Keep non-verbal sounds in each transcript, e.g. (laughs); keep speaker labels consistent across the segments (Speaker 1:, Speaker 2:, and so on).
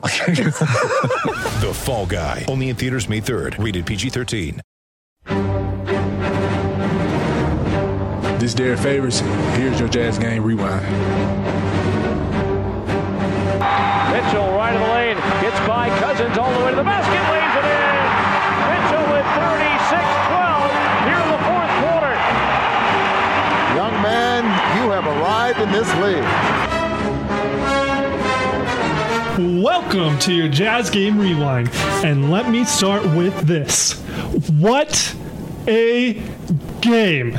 Speaker 1: (laughs)
Speaker 2: The Fall Guy. Only in theaters May 3rd. Rated PG-13.
Speaker 3: This is Derek Favors. Here's your Jazz Game Rewind.
Speaker 4: Mitchell right of the lane, gets by Cousins all the way to the basket, lays it in. Mitchell with 36-12 here in the fourth quarter.
Speaker 5: Young man, you have arrived in this league.
Speaker 6: Welcome to your Jazz Game Rewind. And let me start with this. What a game!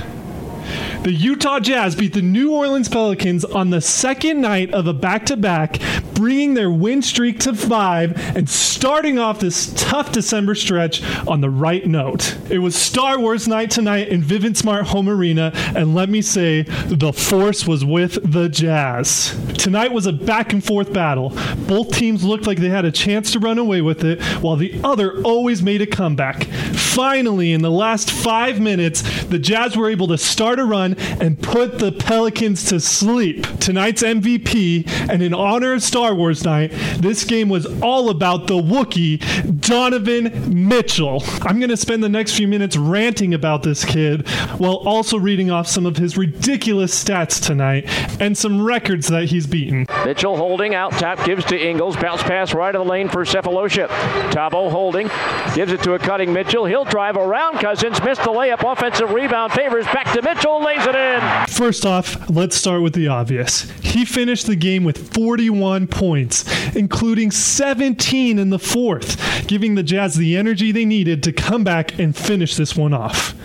Speaker 6: The Utah Jazz beat the New Orleans Pelicans on the second night of a back to back, bringing their win streak to five and starting off this tough December stretch on the right note. It was Star Wars night tonight in Vivint Smart Home Arena, and let me say, the force was with the Jazz. Tonight was a back and forth battle. Both teams looked like they had a chance to run away with it, while the other always made a comeback. Finally, in the last five minutes, the Jazz were able to start a run and put the Pelicans to sleep. Tonight's MVP, and in honor of Star Wars night, this game was all about the Wookiee, Donovan Mitchell. I'm going to spend the next few minutes ranting about this kid while also reading off some of his ridiculous stats tonight and some records that he's beaten.
Speaker 4: Mitchell holding out, tap gives to Ingles, bounce pass right of the lane for Sefolosha. Thabo holding, gives it to a cutting Mitchell. He'll drive around Cousins, missed the layup, offensive rebound, favors back to Mitchell, lays it in.
Speaker 6: First off, let's start with the obvious. He finished the game with 41 points, including 17 in the fourth, giving the Jazz the energy they needed to come back and finish this one off.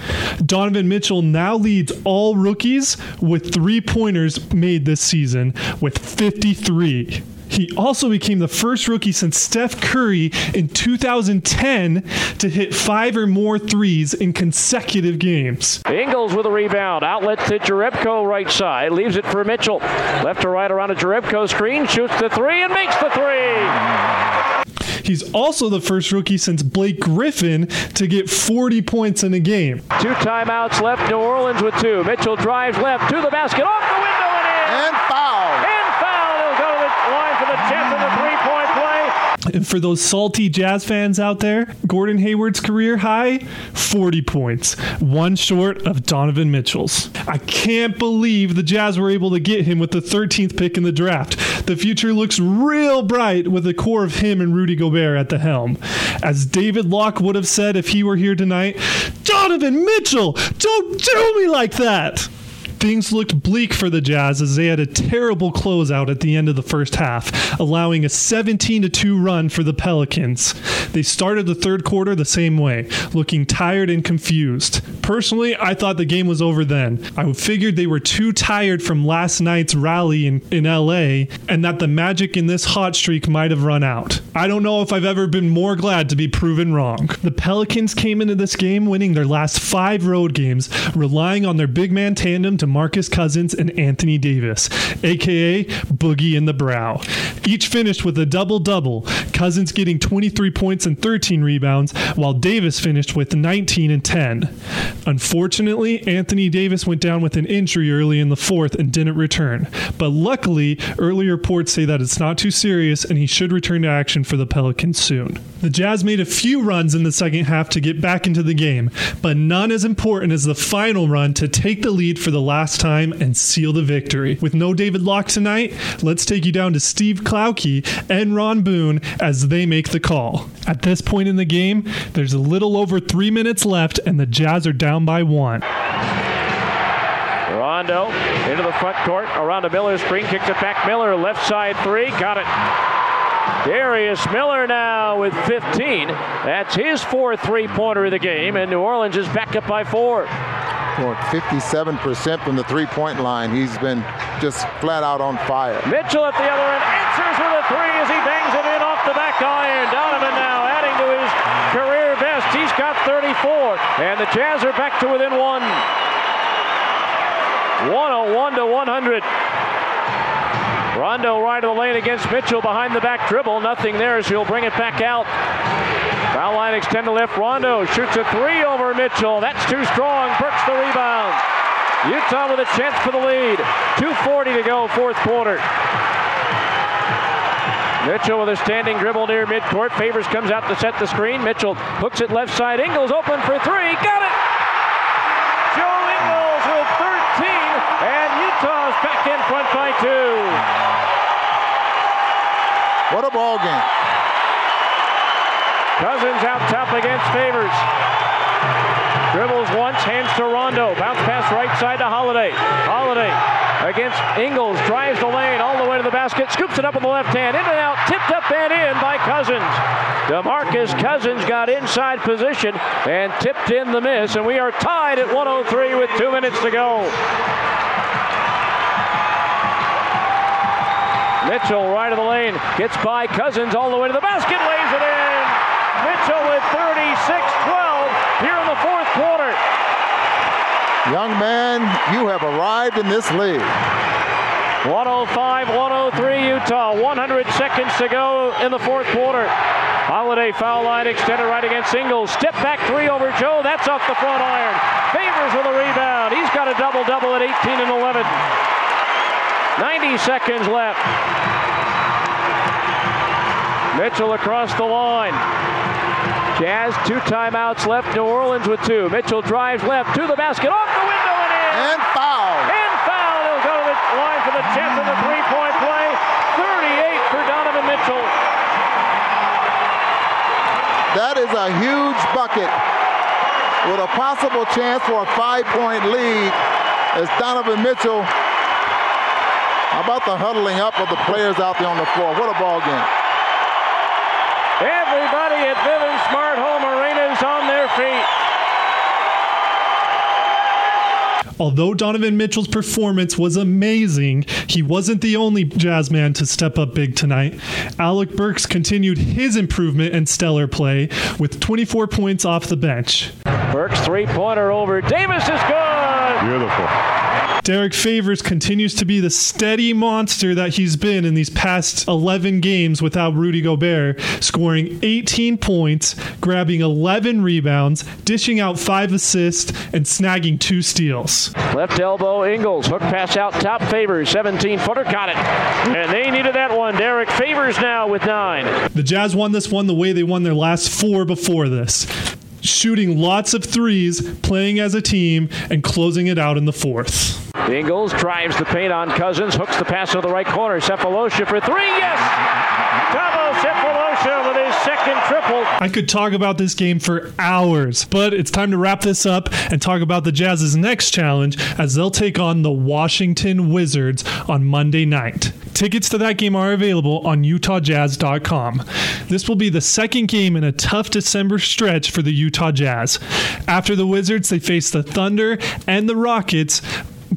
Speaker 6: Donovan Mitchell now leads all rookies with three pointers made this season with 53. He also became the first rookie since Steph Curry in 2010 to hit five or more threes in consecutive games.
Speaker 4: Ingles with a rebound, outlet to Jerebko right side, leaves it for Mitchell. Left to right around a Jerebko screen, shoots the three and makes the three.
Speaker 6: He's also the first rookie since Blake Griffin to get 40 points in a game.
Speaker 4: Two timeouts left, New Orleans with two. Mitchell drives left to the basket, off the window and in.
Speaker 5: And foul.
Speaker 4: And foul. He'll go to the line for the 10th and the three-point play.
Speaker 6: And for those salty Jazz fans out there, Gordon Hayward's career high 40 points, one short of Donovan Mitchell's. I can't believe the Jazz were able to get him with the 13th pick in the draft. The future looks real bright with the core of him and Rudy Gobert at the helm. As David Locke would have said if he were here tonight, Donovan Mitchell, don't do me like that. Things looked bleak for the Jazz as they had a terrible closeout at the end of the first half, allowing a 17 2 run for the Pelicans. They started the third quarter the same way, looking tired and confused. Personally, I thought the game was over then. I figured they were too tired from last night's rally in, in LA and that the magic in this hot streak might have run out. I don't know if I've ever been more glad to be proven wrong. The Pelicans came into this game winning their last five road games, relying on their big man tandem DeMarcus Cousins and Anthony Davis, aka Boogie in the Brow. Each finished with a double double, Cousins getting 23 points and 13 rebounds, while Davis finished with 19 and 10. Unfortunately, Anthony Davis went down with an injury early in the fourth and didn't return. But luckily, early reports say that it's not too serious and he should return to action for the Pelicans soon. The Jazz made a few runs in the second half to get back into the game, but none as important as the final run to take the lead for the last time and seal the victory. With no David Locke tonight, let's take you down to Steve Klauke and Ron Boone as they make the call. At this point in the game, there's a little over three minutes left, and the Jazz are down by one.
Speaker 4: Rondo into the front court, around a Miller screen, kicks it back. Miller, left side three, got it. Darius Miller now with 15. That's his fourth three-pointer of the game, and New Orleans is back up by four.
Speaker 5: 57% from the three-point line. He's been just flat out on fire.
Speaker 4: Mitchell at the other end answers with a three as he bangs it in off the back iron. Donovan now adding to his career best. He's got 34. And the Jazz are back to within one. 101 to 100. Rondo right of the lane against Mitchell behind the back dribble. Nothing there, so he'll bring it back out. Foul line extend to left. Rondo shoots a three over Mitchell. That's too strong. Burks the rebound. Utah with a chance for the lead. 2.40 to go, fourth quarter. Mitchell with a standing dribble near midcourt. Favors comes out to set the screen. Mitchell hooks it left side. Ingles open for three. Got it! Joe Ingles with 13, and Utah's back in front by two.
Speaker 5: What a ball game.
Speaker 4: Cousins out top against Favors. Dribbles once, hands to Rondo. Bounce pass right side to Holiday. Holiday against Ingles. Drives the lane all the way to the basket. Scoops it up with the left hand. In and out. Tipped up and in by Cousins. DeMarcus Cousins got inside position and tipped in the miss. And we are tied at 103 with two minutes to go. Mitchell right of the lane. Gets by Cousins all the way to the basket. Lays it in. Mitchell with 36-12 here in the fourth quarter.
Speaker 5: Young man, you have arrived in this league.
Speaker 4: 105 103 Utah. 100 seconds to go in the fourth quarter. Holiday foul line extended right against Ingles. Step back three over Joe. That's off the front iron. Favors with a rebound. He's got a double double at 18 and 11. 90 seconds left. Mitchell across the line. Jazz two timeouts left. New Orleans with two. Mitchell drives left to the basket. Off the window and in.
Speaker 5: And foul.
Speaker 4: And foul. He'll go to the line for the 10th of the three-point play. 38 for Donovan Mitchell.
Speaker 5: That is a huge bucket with a possible chance for a five-point lead as Donovan Mitchell. How about the huddling up of the players out there on the floor? What a ball game.
Speaker 4: Everybody at Vivint Smart Home Arena is on their feet.
Speaker 6: Although Donovan Mitchell's performance was amazing, he wasn't the only Jazz man to step up big tonight. Alec Burks continued his improvement and stellar play with 24 points off the bench.
Speaker 4: Burks three-pointer over. Davis is good.
Speaker 3: Beautiful.
Speaker 6: Derek Favors continues to be the steady monster that he's been in these past 11 games without Rudy Gobert, scoring 18 points, grabbing 11 rebounds, dishing out 5 assists, and snagging 2 steals.
Speaker 4: Left elbow, Ingles. Hook pass out top. Favors. 17-footer. Got it. And they needed that one. Derek Favors now with nine.
Speaker 6: The Jazz won this one the way they won their last four before this. Shooting lots of threes, playing as a team, and closing it out in the fourth.
Speaker 4: Ingles drives the paint on Cousins. Hooks the pass to the right corner. Sefolosha for three. Yes! Thabo Sefolosha with his second triple.
Speaker 6: I could talk about this game for hours, but it's time to wrap this up and talk about the Jazz's next challenge as they'll take on the Washington Wizards on Monday night. Tickets to that game are available on UtahJazz.com. This will be the second game in a tough December stretch for the Utah Jazz. After the Wizards, they face the Thunder and the Rockets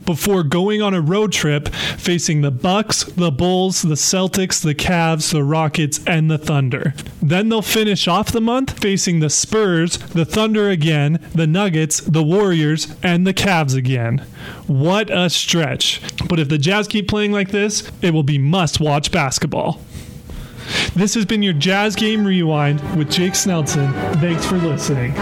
Speaker 6: before going on a road trip facing the Bucks, the Bulls, the Celtics, the Cavs, the Rockets, and the Thunder. Then they'll finish off the month facing the Spurs, the Thunder again, the Nuggets, the Warriors, and the Cavs again. What a stretch. But if the Jazz keep playing like this, it will be must-watch basketball. This has been your Jazz Game Rewind with Jake Snelson. Thanks for listening.